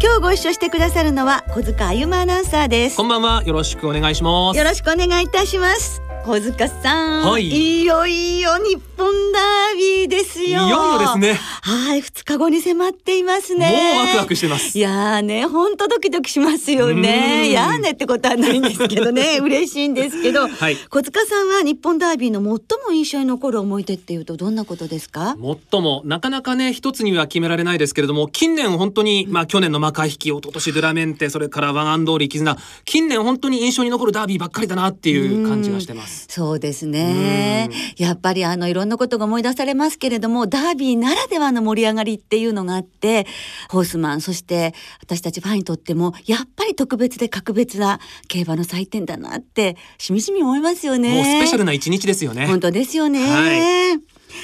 今日ご一緒してくださるのは小塚あゆまアナウンサーです。こんばんは。よろしくお願いします。よろしくお願いいたします小塚さん、はい。いよいよ日本ダービーですよ。いよいよですね。はい二日後に迫っていますね。もうワクワクしてます。いやーね本当ドキドキしますよね。やーねってことはないんですけどね。嬉しいんですけど、はい。小塚さんは日本ダービーの最も印象に残る思い出っていうとどんなことですか？もっともなかなかね一つには決められないですけれども近年本当に、まあ去年のマカ引き一昨年ドゥラメンテそれからワンアンドーリー絆。近年本当に印象に残るダービーばっかりだなっていう感じがしてますそうですね。やっぱりあのいろんなことが思い出されますけれども、ダービーならではの盛り上がりっていうのがあって、ホースマン、そして私たちファンにとっても、やっぱり特別で格別な競馬の祭典だなって、しみじみ思いますよね。もうスペシャルな一日ですよね本当ですよね。は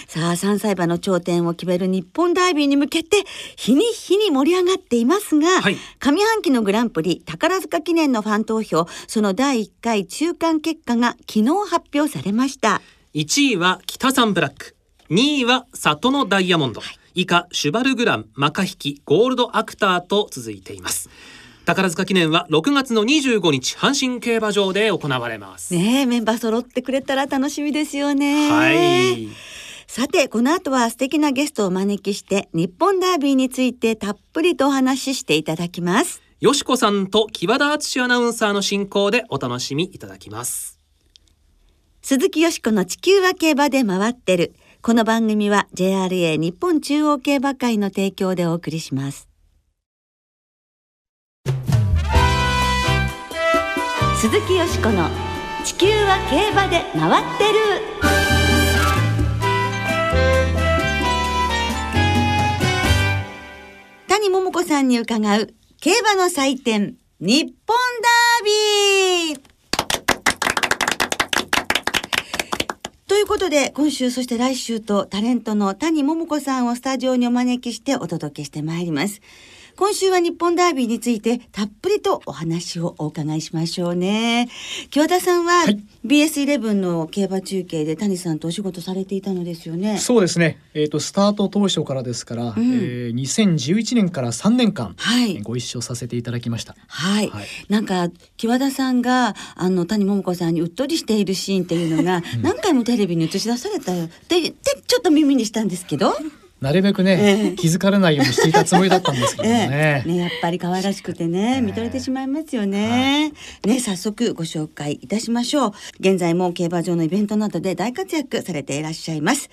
さあ3歳馬の頂点を決める日本ダービーに向けて日に日に盛り上がっていますが、はい。上半期のグランプリ宝塚記念のファン投票その第1回中間結果が昨日発表されました。1位は北三ブラック2位は里のダイヤモンド、以下シュバルグランマカ引きゴールドアクターと続いています。宝塚記念は6月の25日阪神競馬場で行われます、ねえメンバー揃ってくれたら楽しみですよね。はいさてこの後は素敵なゲストをお招きして日本ダービーについてたっぷりとお話ししていただきますよしこさんと木和田敦アナウンサーの進行でお楽しみいただきます鈴木よしこの地球は競馬で回ってる。この番組は JRA 日本中央競馬会の提供でお送りします。鈴木よしこの地球は競馬で回ってる。谷桃子さんに伺う競馬の祭典日本ダービーということで今週そして来週とタレントの谷桃子さんをスタジオにお招きしてお届けしてまいります。今週は日本ダービーについてたっぷりとお話をお伺いしましょうね。京田さんは BS11 の競馬中継で谷さんとお仕事されていたのですよね。そうですね。えっ、とスタート当初からですから、うんえー2011年から3年間、はいえーご一緒させていただきました。はい、はいなんか木和田さんがあの谷桃子さんにうっとりしているシーンっていうのが 何回もテレビに映し出されたよってでちょっと耳にしたんですけど、なるべくね、ええ気づかれないようにしていたつもりだったんですけどもね。ねやっぱり可愛らしくてね見とれてしまいますよね。ね早速ご紹介いたしましょう。現在も競馬場のイベントなどで大活躍されていらっしゃいます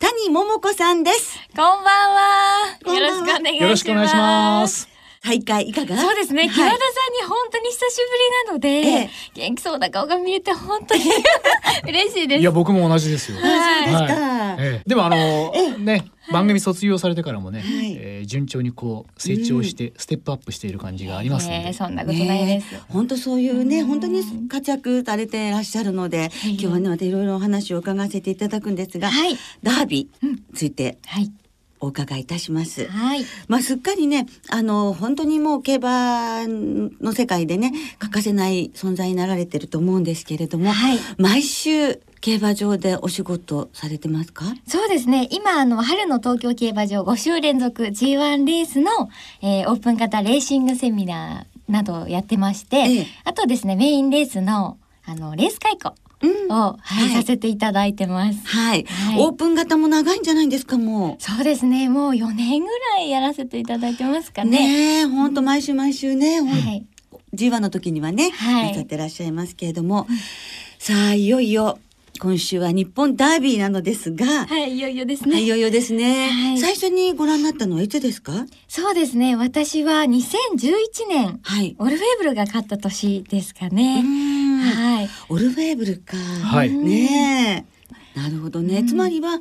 谷桃子さんです。こんばんは。こんばんはよろしくお願いします。大会いかが？そうですね。はい木和田さんに本当に久しぶりなので、ええ元気そうな顔が見れて本当に 嬉しいです。いや僕も同じですよ。はいそうですか。ええでもあのね番組卒業されてからもね、はいえー順調にこう成長してステップアップしている感じがありますので、ええそんなことないです。ねえ本当そういうね本当に活躍されていらっしゃるので、い今日はねまたいろいろお話を伺わせていただくんですが、はい。ダービーについてはい。お伺いいたします。はい。まあすっかりねあの本当にもう競馬の世界でね欠かせない存在になられてると思うんですけれども、はい毎週競馬場でお仕事されてますか？そうですね。今、あの、春の東京競馬場5週連続 G1 レースの、えーオープン型レーシングセミナーなどをやってまして、ええあとですね、メインレースの、あの、レース解雇うんを、はいはいさせていただいてます。はい、はいオープン型も長いんじゃないんですかもそうですね。もう4年ぐらいやらせていただいてますかう。ね。ねえ本当毎週毎週ね、はい。G1 の時にはね、はいなさってらっしゃいますけれども、さあいよいよ今週は日本ダービーなのですが、はい、いよいよですね。はいいよいよですね、はい。最初にご覧になったのはいつですか？そうですね。私は2011年、はい。オルフェーブルが勝った年ですかうね。ん。はい。オルフェーブルか、はい。ねえ。なるほどね、つまりは、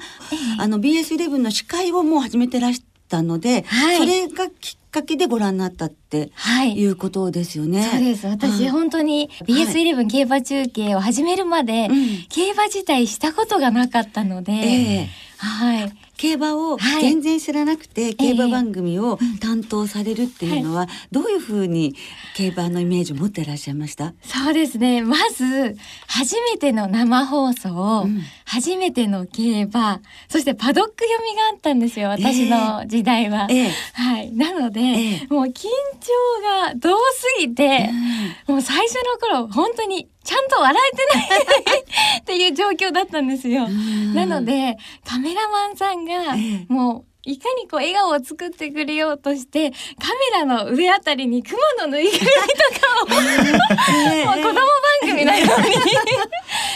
あの BS11 の司会をもう始めてらしたので、はいそれがきっかけでご覧になったってはいいうことですよね。そうです。私、はい本当に BS11 競馬中継を始めるまで、うん競馬自体したことがなかったので、ええはい。競馬をはい。全然知らなくて、競馬番組を担当されるっていうのは、どういうふうに競馬のイメージを持っていらっしゃいました？そうですね。まず、初めての生放送、うん。初めての競馬、そしてパドック読みがあったんですよ。私の時代は。ええ。はい。なので、ええ。もう緊張がどうすぎて、もう最初の頃、本当にちゃんと笑えてないっていう状況だったんですよ。ん。なので、カメラマンさんがええ、もう、いかにこう笑顔を作ってくれようとして、カメラの上あたりに雲のぬいぐるみとかを、ええ。もう子供番組のように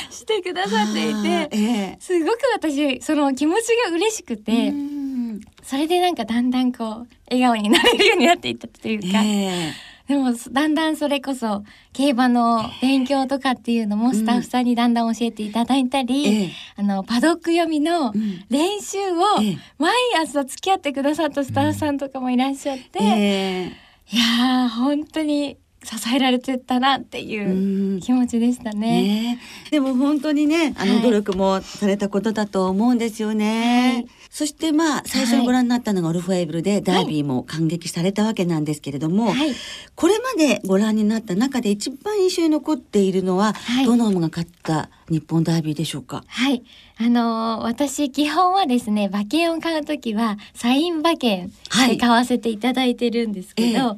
してくださっていて、ええ。すごく私、その気持ちが嬉しくて、うん。それでなんかだんだんこう、笑顔になれるようになっていったというか、えでもだんだんそれこそ競馬の勉強とかっていうのもスタッフさんにだんだん教えていただいたり、ええ。あのパドック読みのん。練習をええ。毎朝付き合ってくださったスタッフさんとかもいらっしゃって、ええ。いやー本当に支えられてたなっていううん。気持ちでしたね。ねえ。でも本当にねあはい。の努力もされたことだと思うんですよね。はいそしてまあ最初にご覧になったのがオルフェーブルでダービーも感激されたわけなんですけれども、はいこれまでご覧になった中で一番印象に残っているのは、はいどの馬が勝った日本ダービーでしょうか？はい。あのー私基本はですね、馬券を買うときは、サイン馬券はいで買わせていただいてるんですけど、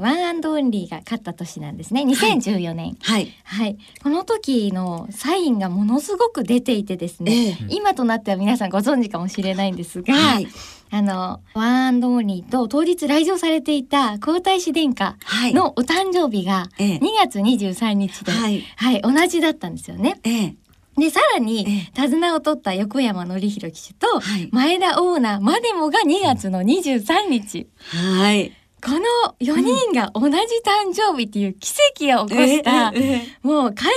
ワンアンドオンリーが勝った年なんですね。2014年。はい。はい。この時のサインがものすごく出ていてですね、ええ今となっては皆さんご存知かもしれないんですが、はい。あの、ワンアンドオンリーと当日来場されていた皇太子殿下はい。のお誕生日がええ2月23日で、はい。はい、同じだったんですよね。ええ。で、さらにえ、手綱を取った横山典弘騎手とはい、前田オーナーまでもが2月の23日。はい。この4人が同じ誕生日っていう奇跡を起こした、ええええもう会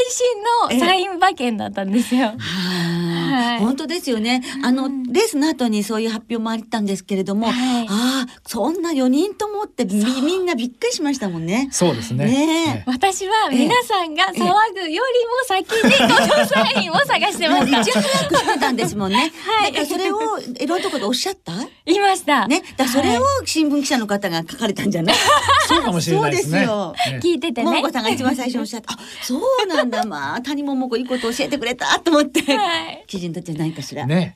心のサイン馬券だったんですよ。ははいい、本当ですよね。あのうんレースの後にそういう発表もあったんですけれども、はいああそんな4人ともってみみんなびっくりしましたもんね。そうですね。ねえ私は皆さんが騒ぐよりも先にこのサインを探してました。いち早くしてたんですもんね。はいだからそれをいろんなところでおっしゃった？言いました。ね。だからそれを新聞記者の方が書かれたんじゃない？そうかもしれないですね。すね聞いててね。桃子さんが一番最初におっしゃった。あ、そうなんだ。まあ谷桃子いいこと教えてくれたと思って。はい。記事にとってないかしら。ね。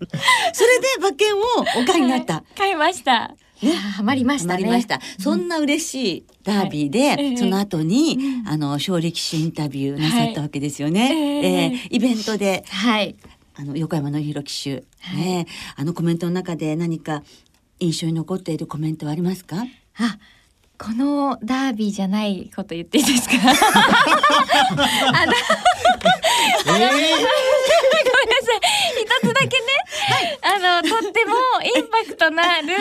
それで馬券をお買いになった。買いました。いやーハマりましたね。ハマりました。そんな嬉しいダービーで、はいええその後に、あの勝利騎手インタビューなさったわけですよね。はいええええイベントではい。あの横山の弘騎手、ね、あのコメントの中で何か印象に残っているコメントはありますか？あ、このダービーじゃないこと言っていいですか？えごめんなさい。一つだけね、あの、とってもインパクトのある、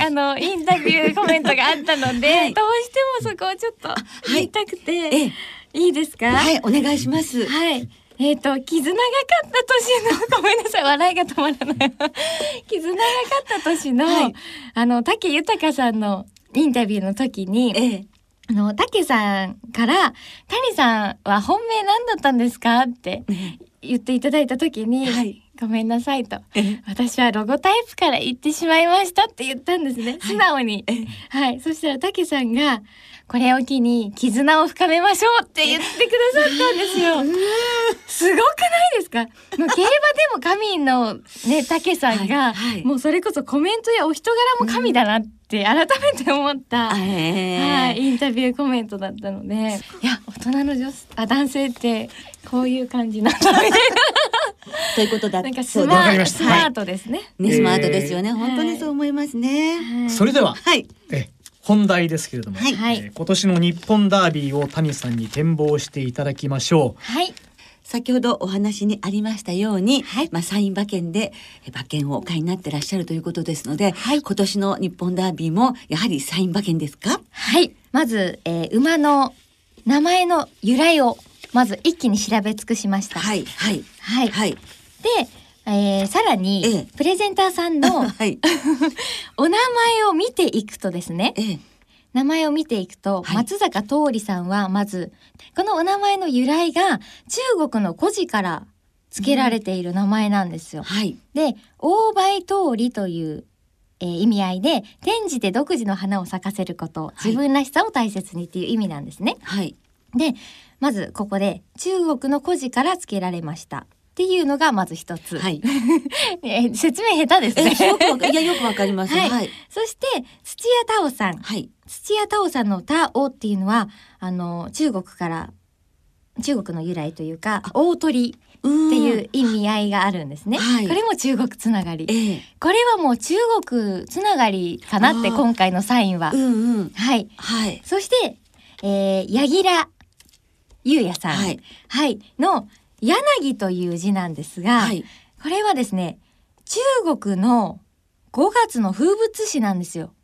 あの、インタビューコメントがあったので、はい。どうしてもそこをちょっと言いたくて、ええ。い、いですか？はい、お願いします。はい。えっ、と、絆が勝った年の、ごめんなさい、笑いが止まらない。絆が勝った年の、はい。あの、竹豊さんのインタビューの時に、ええ、あの、竹さんから、谷さんは本命何だったんですか？って言っていただいた時に、はいごめんなさいと。ええ私はロゴタイプから言ってしまいましたって言ったんですね。素直に。ええはい。そしたら竹さんが、これを機に絆を深めましょうって言ってくださったんですよ。すごくないですか？もう競馬でも神のね、竹さんが、はいはいもうそれこそコメントやお人柄も神だなって改めて思った。はい、インタビューコメントだったので、いや、大人の女性、あ、男性って、こういう感じなんだ、みたいということだな。なんかスマート、ですね。ね、スマートですよね。ー本当にそう思いますね。はいそれでは、はい。え本題ですけれども、はいはいえー今年の日本ダービーを谷さんに展望していただきましょはい。先ほどお話にありましたように、はいまあサイン馬券でえ馬券をお買いになってらっしゃるということですので、はい今年の日本ダービーもやはりサイン馬券ですか？はい。まず、えー馬の名前の由来を、まず一気に調べ尽くしました。はいはいはい。はいで、えーさらに、ええプレゼンターさんの はいお名前を見ていくとですね、ええ名前を見ていくと、はい松坂桃李さんはまずこのお名前の由来が中国の故事から付けられている名前なんですよ。はい。で大梅通りという、えー意味合いで転じて独自の花を咲かせることい自分らしさを大切にっていう意味なんですね。はい。でまずここで中国の故事から付けられましたっていうのがまず一つ、はい。えー説明下手ですえ、ね。よくいや、よくわかります。はいはい。そして土屋太鳳さんはい。土屋太鳳さんの太鳳っていうのはあの中国から中国の由来というか大鳥っっていう意味合いがあるんですね、はいこれも中国つながりええ。これはもう中国つながりかなって今回のサインはうんうん。はいはい。そして、えー、柳楽優也さんはい。はい、の柳という字なんですが、はい。これはですね中国の5月の風物詩なんですよ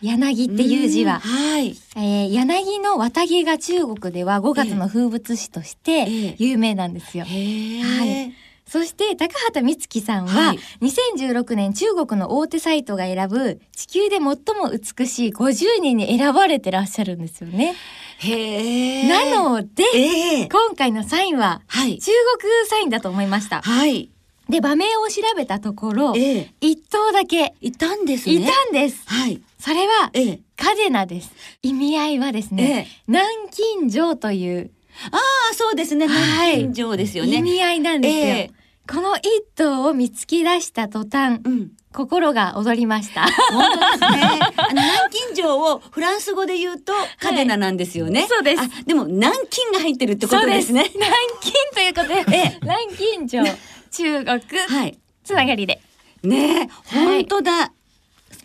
柳っていう字はん。はい。えー、柳の綿毛が中国では5月の風物詩としてええ有名なんですよ。へえ。はいそして高畑充希さんは、はい2016年中国の大手サイトが選ぶ地球で最も美しい50人に選ばれてらっしゃるんですよね。へえ。なので、ええ。今回のサインははい。中国サインだと思いました。はい。で場名を調べたところええ。一頭だけいたんですね。いたんです。はい。それはええ。カデナです。意味合いはですえね、え。南京錠というああ、そうですね。はい南京錠ですよ意ね。味合いなんですよ。ええこの一頭を見つけ出した途端、うん。心が躍りました。本当ですね。あの南京錠をフランス語で言うとカデナなんですよね。そうですあ、でも南京が入ってるってことですね。南京ということで、ええ南京錠、中国、はい。つながりで。ね本当だ。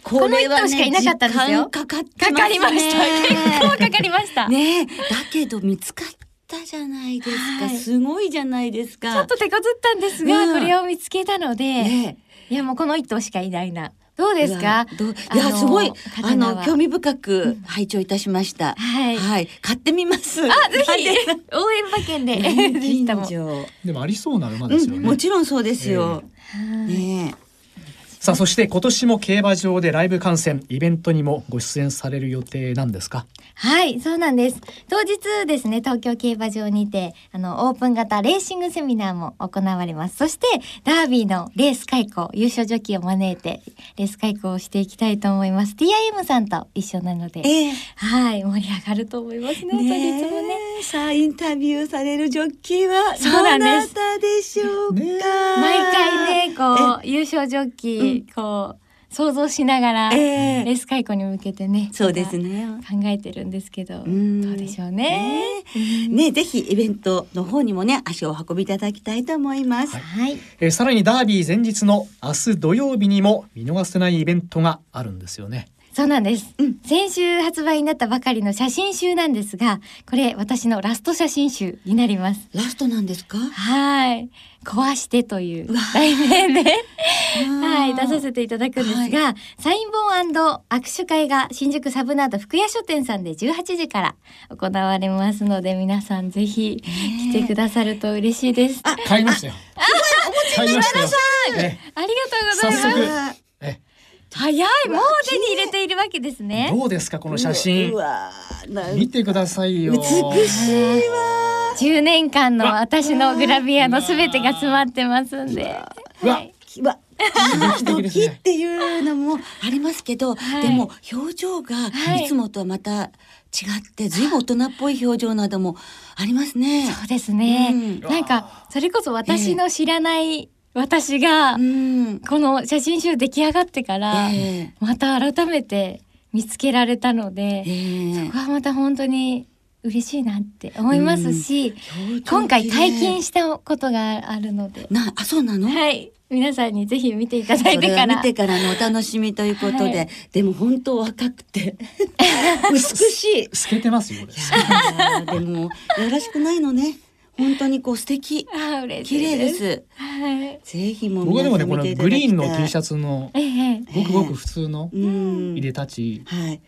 ここの一頭しかいなかったんですよかかすね。かりました。結構かかりました。ねえ、だけど見つかったじゃないですか。はいすごいじゃないですか。ちょっと手こずったんですが、うんこれを見つけたので、ねいやもうこの一頭しかいないな。どうえですか？いや、すごい、あの、興味深く拝聴いたしました。はい。はい。買ってみます。あ、ぜひ、応援馬券で。でもありそうな馬ですようん、ね。もちろんそうですよ。はいねさあそして今年も競馬場でライブ観戦イベントにもご出演される予定なんですか？はい、そうなんです。当日ですね、東京競馬場にて、あの、オープン型レーシングセミナーも行われます。そして、ダービーのレース開講、優勝ジョッキーを招いて、レース開講をしていきたいと思います。TIM さんと一緒なので、え。えはい、盛り上がると思いますね、え。当日ねもね。え。さあ、インタビューされるジョッキーは、そうなんですどなたでしょうか？ね毎回ね、こう、優勝ジョッキー、こう、想像しながら、えレえース開講に向けてね、そうですね。考えてるんですけど、どんうでしょうね。ね、ぜひイベントの方にもね、足を運びいただきたいと思います。はい。えーさらにダービー前日の明日土曜日にも見逃せないイベントがあるんですよね。そうなんです、うん先週発売になったばかりの写真集なんですが、これ私のラスト写真集になります。ラストなんですか？はい。壊してという題名で、ははい、出させていただくんですが、サイン本握手会が新宿サブナード福屋書店さんで18時から行われますので、皆さんぜひ来てくださると嬉しいです。あ買いましたよ。買いましたよ。えりがとうござい早ます。早い、もう手に入れているわけですね。どうですかこの写真？見てくださいよ。美しいわ。10年間の私のグラビアのすべてが詰まってますんで。はいうわド敵ですねキっていうのもありますけど、はいでも表情がはいいつもとはまた違って、ずいぶん大人っぽい表情などもありますね。そうですね。うんなんかそれこそ私の知らない私がうん。この写真集出来上がってからええまた改めて見つけられたので、ええここはまた本当に嬉しいなって思いますし、今回体験したことがあるので、なあそうなの、はい、皆さんにぜひ見ていただいてから。は見てからのお楽しみということで、はいでも本当若くて 美しい。い透けてますよ。でもよろしくないのね。本当にこう素敵あー嬉し綺い麗です。はい。ぜひもう僕はでもねこのグリーンの T シャツのええ。ごくごく普通のうん入れたちはい、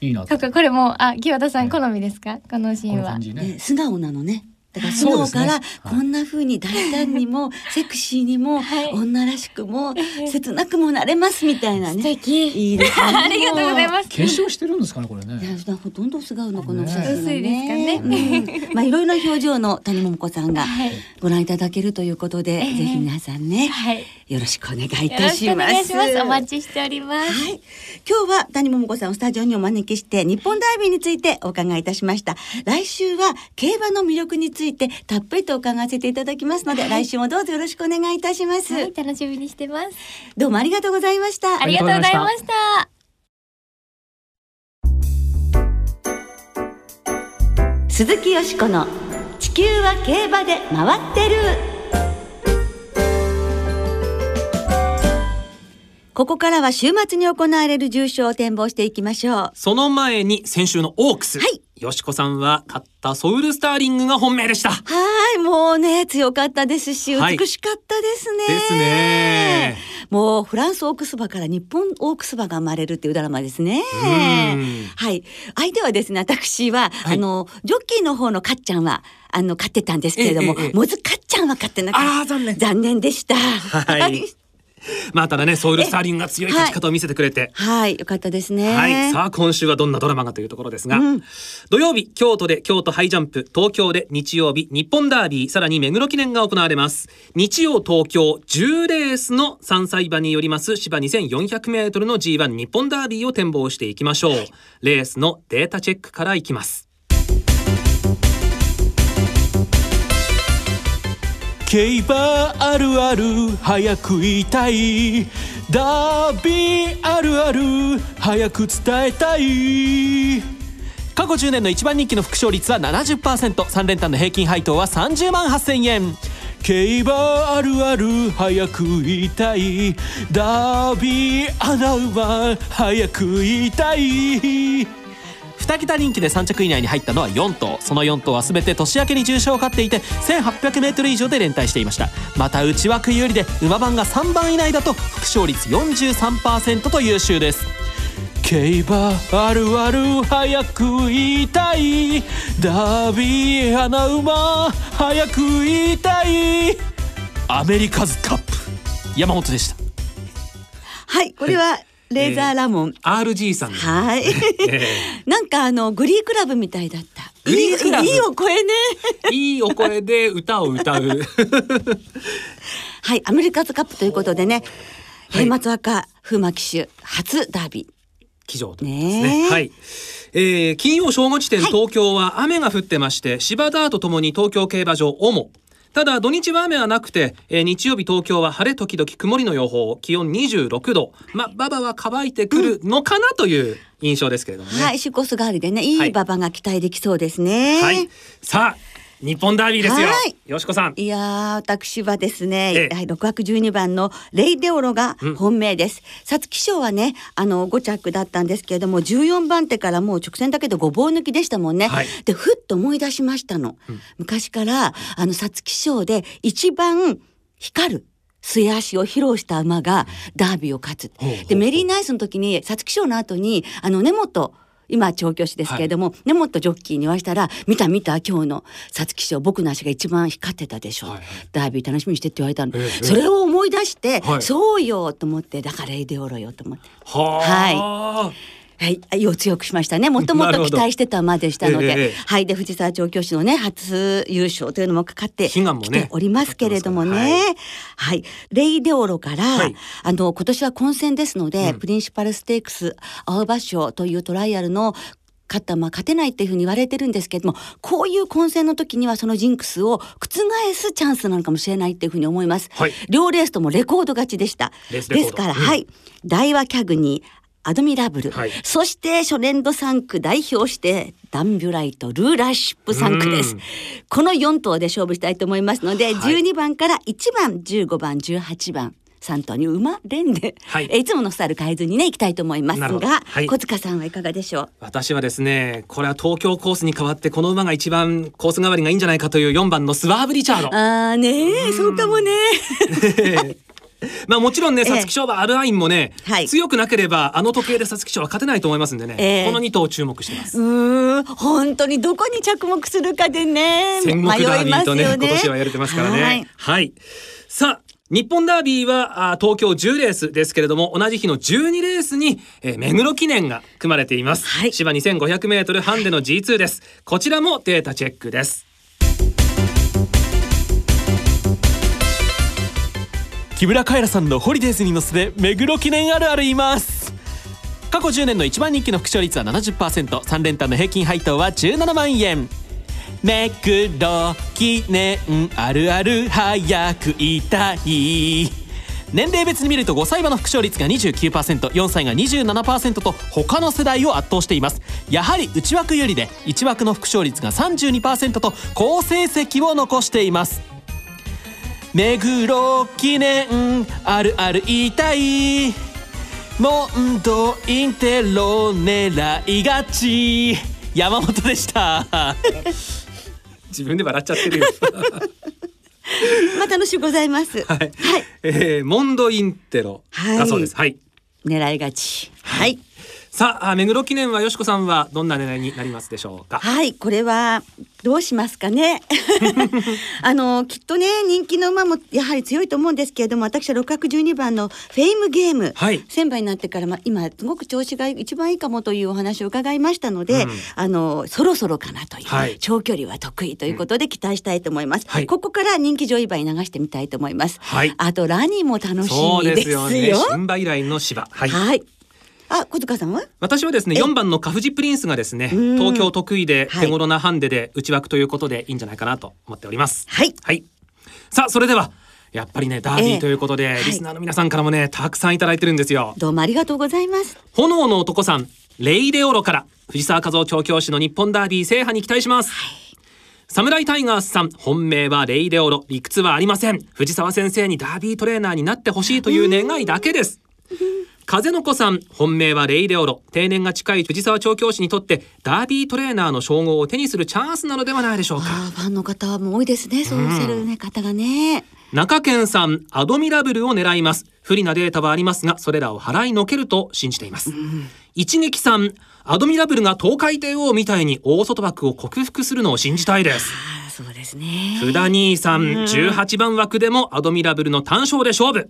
いいなとそっかこれもあ木和田さん好みですか？このシーンはこの感。じねね。素直なのね。だから昨日からこんな風に大胆にもセクシーにもはい女らしくも切なくもなれますみたいな素ね。敵。いいですね。ありがとうございます。化粧してるんですかねこれいね。やほとんど素顔のこの写真はねまあいろいろな表情の谷桃子さんがはいご覧いただけるということで、ええぜひ皆さんね、はい。よろしくお願いいよたろします。ます。お待ちしております。はい。今日は谷桃子さんをスタジオにお招きして日本ダービーについてお伺いいたしました。来週は競馬の魅力についてたっぷりと伺わせていただきますので、来週もどうぞよろしくお願いいたします。はい、楽しみにしてます。どうもありがとうございました。ありがとうございました。鈴木よしこの地球は競馬で回ってるここからは週末に行われる重賞を展望していきましょう。その前に先週のオークス。はい。よしこさんは勝ったソウルスターリングが本命でした。はい。もうね強かったですしはい。美しかったですね、ですね。もうフランスオークス馬から日本オークス馬が生まれるっていうドラマですね。うん。はい。相手はですね私は、はい。あのジョッキーの方のかっちゃんはあの勝ってたんですけれども、ええええモズかっちゃんは勝ってなかった。あー残念。残念でした。はい まあただねソウルスターリングが強い勝ち方を見せてくれて。はい、よかったですね。はい、さあ今週はどんなドラマがというところですが、うん。土曜日京都で京都ハイジャンプ東京で日曜日日本ダービーさらに目黒記念が行われます。日曜東京10レースの3歳馬によります芝 2400m の G1 日本ダービーを展望していきましょう。レースのデータチェックからいきます競馬あるある早く言いたい。ダービーあるある早く伝えたい。過去10年の一番人気の副勝率は 70%3 連単の平均配当は30万8000円。競馬あるある早く言いたい。ダービー穴馬早く言いたい。2桁人気で3着以内に入ったのは4頭。その4頭は全て年明けに重賞を勝っていて 1800m 以上で連帯していました。また内枠有利で馬番が3番以内だと副勝率43%と優秀です。競馬あるある早く言いたい。ダービー穴馬早く言いたい。アメリカズカップ。山本でした。はい、これはレーザーラモン。RG さんはい。えなんかあのグリークラブみたいだった。グリークラブいいいいお声ね。えいいお声で歌を歌うはい、アメリカズカップということでね、はい平松若風磨騎手初ダービー。騎乗とね。ねえはい。えー金曜正午時点、はい東京は雨が降ってまして、芝ダートともに東京競馬場主。ただ土日は雨はなくて、えー日曜日東京は晴れ時々曇りの予報、気温26度。まあ、馬場は乾いてくるのかなという印象ですけれどもね。はい、シュコスガールでね、いはいい馬場が期待できそうですね。はい。さあ、日本ダービーですよはい。よしこさん。いやー私はですね、ええはい、6枠12番のレイデオロがうん本命です。皐月賞はね、あの5着だったんですけれども、14番手からもう直線だけでごぼう抜きでしたもんね。はいで、ふっと思い出しましたの。昔から、あの皐月賞で一番光る。末足を披露した馬がダービーを勝つ。で、メリーナイスの時に、皐月賞の後に、あの根本、今調教師ですけれども、根本ジョッキーに言わしたら「見た見た今日の皐月賞僕の足が一番光ってたでしょ」はいはい。ダービー楽しみにして」って言われたの、ええそれを思い出して、はい。そうよと思ってだからエデオロよと思って。ははい、胃を強くしましたね。もともと期待してた馬でしたので、えはい、で藤沢調教師のね初優勝というのもかかってきておりますけれどもね。かかはってい、レイデオロから、はい。あの今年は混戦ですので、うん。プリンシパルステークス青葉賞というトライアルの勝ったまあ勝てないっていうふうに言われてるんですけれどもこういう混戦の時にはそのジンクスを覆すチャンスなのかもしれないっていうふうに思います、はい。両レースともレコード勝ちでした。ですから、うん。はい。大和キャグニーアドミラブル、はい。そして初年度3区代表してダンビュライトルーラーシップ3区です。うん。この4頭で勝負したいと思いますので、はい。12番から1番15番18番3頭に馬連で、はい。えいつものスタイル変えずにね行きたいと思いますが、はい。小塚さんはいかがでしょう？私はですね、これは東京コースに代わってこの馬が一番コース代わりがいいんじゃないかという4番のスワーブ・リチャード。あーねえそうかもね まあもちろんね、ええ。皐月賞馬アルアインもね、はい。強くなければあの時計で皐月賞は勝てないと思いますんでね、ええ。この2頭注目してます。うーん。本当にどこに着目するかでね戦国ダービーとね迷いますよね。今年はやれてますからね。ははい。い。さあ。日本ダービーはあ東京10レースですけれども同じ日の12レースに、えー目黒記念が組まれています、はい。芝 2500m ハンデの G2 です。こちらもデータチェックです木村カエラさんのホリデーズに乗せて目黒記念あるある言います。過去10年の一番人気の副賞率は 70%3 連単の平均配当は17万円。目黒記念あるある早く言いたい。年齢別に見ると5歳馬の副賞率が 29%4 歳が27%と他の世代を圧倒しています。やはり内枠有利で1枠の副賞率が32%と好成績を残しています。目黒記念あるある言いたいモンドインテロ狙いがち。山本でした。自分で笑っちゃってるよ。まあ楽しゅうございます。はい、えーモンドインテロはいだそうです。はい。狙いがち。はいさああ目黒記念はよしこさんはどんな狙いになりますでしょうか？はいこれはどうしますかね？あのきっとね人気の馬もやはり強いと思うんですけれども私は6枠12番のフェイムゲーム、はい。先輩になってから、まあ、今すごく調子が一番いいかもというお話を伺いましたので、うん。あのそろそろかなという、はい。長距離は得意ということで期待したいと思います、はい。ここから人気上位馬に流してみたいと思います、はい。あとラニーも楽しそうでみですすよよね。新馬以来の芝。はい。はいあ小塚さんは？私はですねえ？4番のカフジプリンスがですねうん。東京得意ではい。手頃なハンデで内枠ということでいいんじゃないかなと思っております。はい。はい。さあそれではやっぱりねダービええーということで、はいリスナーの皆さんからもねたくさんいただいてるんですよ。どうもありがとうございます。炎の男さんレイデオロから藤沢和夫調教師の日本ダービー制覇に期待します、サムライタイガースさん本命はレイデオロ。理屈はありません。藤沢先生にダービートレーナーになってほしいという願いだけです風の子さん本命はレイデオロ。定年が近い藤沢調教師にとってダービートレーナーの称号を手にするチャンスなのではないでしょうか。ファンの方も多いですねそうおっしゃる、ね方がね。中堅さんアドミラブルを狙います。不利なデータはありますがそれらを払いのけると信じています、一撃さんアドミラブルが東海帝王みたいに大外枠を克服するのを信じたいです。あーそうですね。福田兄さん18番枠でもアドミラブルの単勝で勝負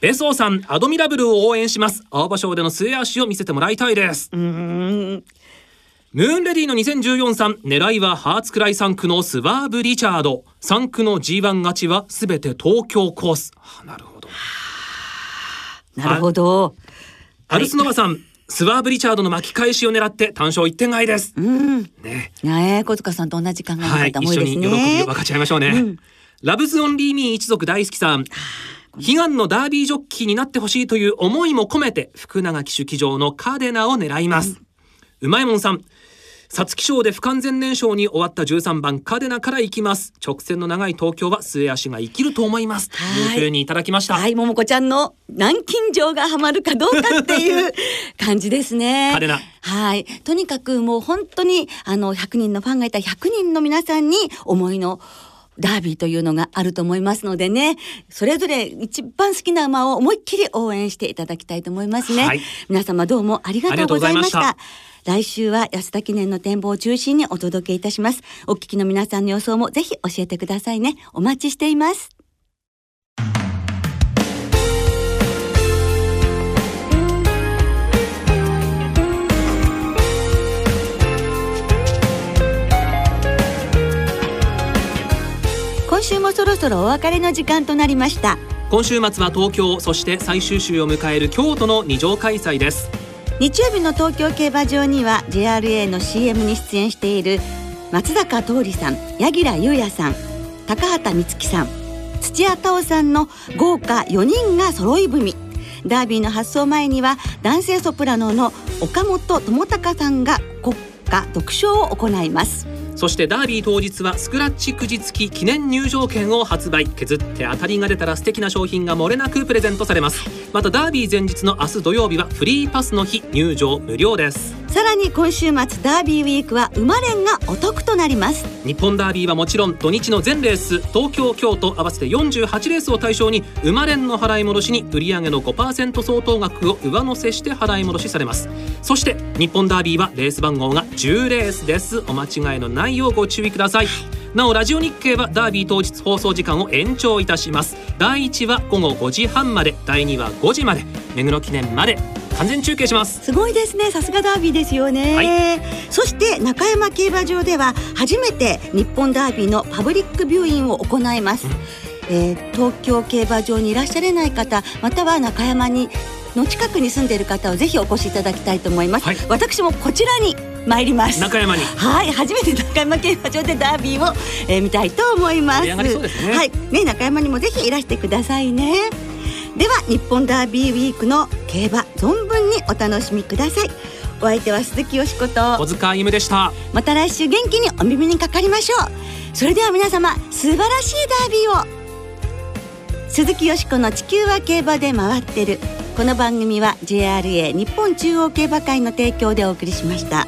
ベソーさんアドミラブルを応援します。青葉賞での末足を見せてもらいたいです。うーん。ムーンレディの2014さん狙いはハーツクライ産駒のスワーブ・リチャード。産駒の G1 勝ちはすべて東京コース。あなるほど。なるほど。アルスノバさん、スワーブ・リチャードの巻き返しを狙って単勝一点買いです。うん。ね、ねえ小塚さんと同じ考えのはい、一緒に喜びを分かち合いましょうね。ラブズ・オンリー・ミー一族大好きさん。悲願のダービージョッキーになってほしいという思いも込めて福永騎手騎乗のカデナを狙います。うまいもんさん。皐月賞で不完全燃焼に終わった13番カデナから行きます。直線の長い東京は末足が生きると思います。とはいいうふうにいただきました。はい桃子ちゃんの南京錠がはまるかどうかっていう 感じですねカデナはいとにかくもう本当にあの100人のファンがいた100人の皆さんに思いのダービーというのがあると思いますのでね。それぞれ一番好きな馬を思いっきり応援していただきたいと思いますね、はい。皆様どうもありがとうございました。来週は安田記念の展望を中心にお届けいたします。お聞きの皆さんの予想もぜひ教えてくださいね。お待ちしています今週もそろそろお別れの時間となりました。今週末は東京、そして最終週を迎える京都の二条開催です。日曜日の東京競馬場には JRA の CM に出演している松坂桃李さん柳楽優弥さん高畑充希さん土屋太鳳さんの豪華4人が揃い踏み。ダービーの発走前には男性ソプラノの岡本智隆さんが国歌独唱を行いますそしてダービー当日はスクラッチくじ付き記念入場券を発売。削って当たりが出たら素敵な商品が漏れなくプレゼントされます。またダービー前日の明日土曜日はフリーパスの日入場無料です。さらに今週末ダービーウィークは馬連がお得となります。日本ダービーはもちろん土日の全レース東京京都合わせて48レースを対象に馬連の払い戻しに売上の5%相当額を上乗せして払い戻しされます。そして日本ダービーはレース番号が10レースです。お間違いのないようご注意ください。なおラジオ日経はダービー当日放送時間を延長いたします。第1は午後5時半まで第2は5時まで目黒記念まで完全中継します。すごいですね。さすがダービーですよね、はい。そして中山競馬場では初めて日本ダービーのパブリックビューイングを行います、えー東京競馬場にいらっしゃれない方または中山にの近くに住んでいる方はぜひお越しいただきたいと思います、はい。私もこちらに参ります中山にはい、初めて中山競馬場でダービーを、えー見たいと思います。ねはい、ね、中山にもぜひいらしてくださいね。では、日本ダービーウィークの競馬存分にお楽しみください。お相手は鈴木よしこと小。塚歩でしたまた来週元気にお耳にかかりましょう。それでは皆様、素晴らしいダービーを。鈴木よしこの地球は競馬で回ってる。この番組は JRA 日本中央競馬会の提供でお送りしました。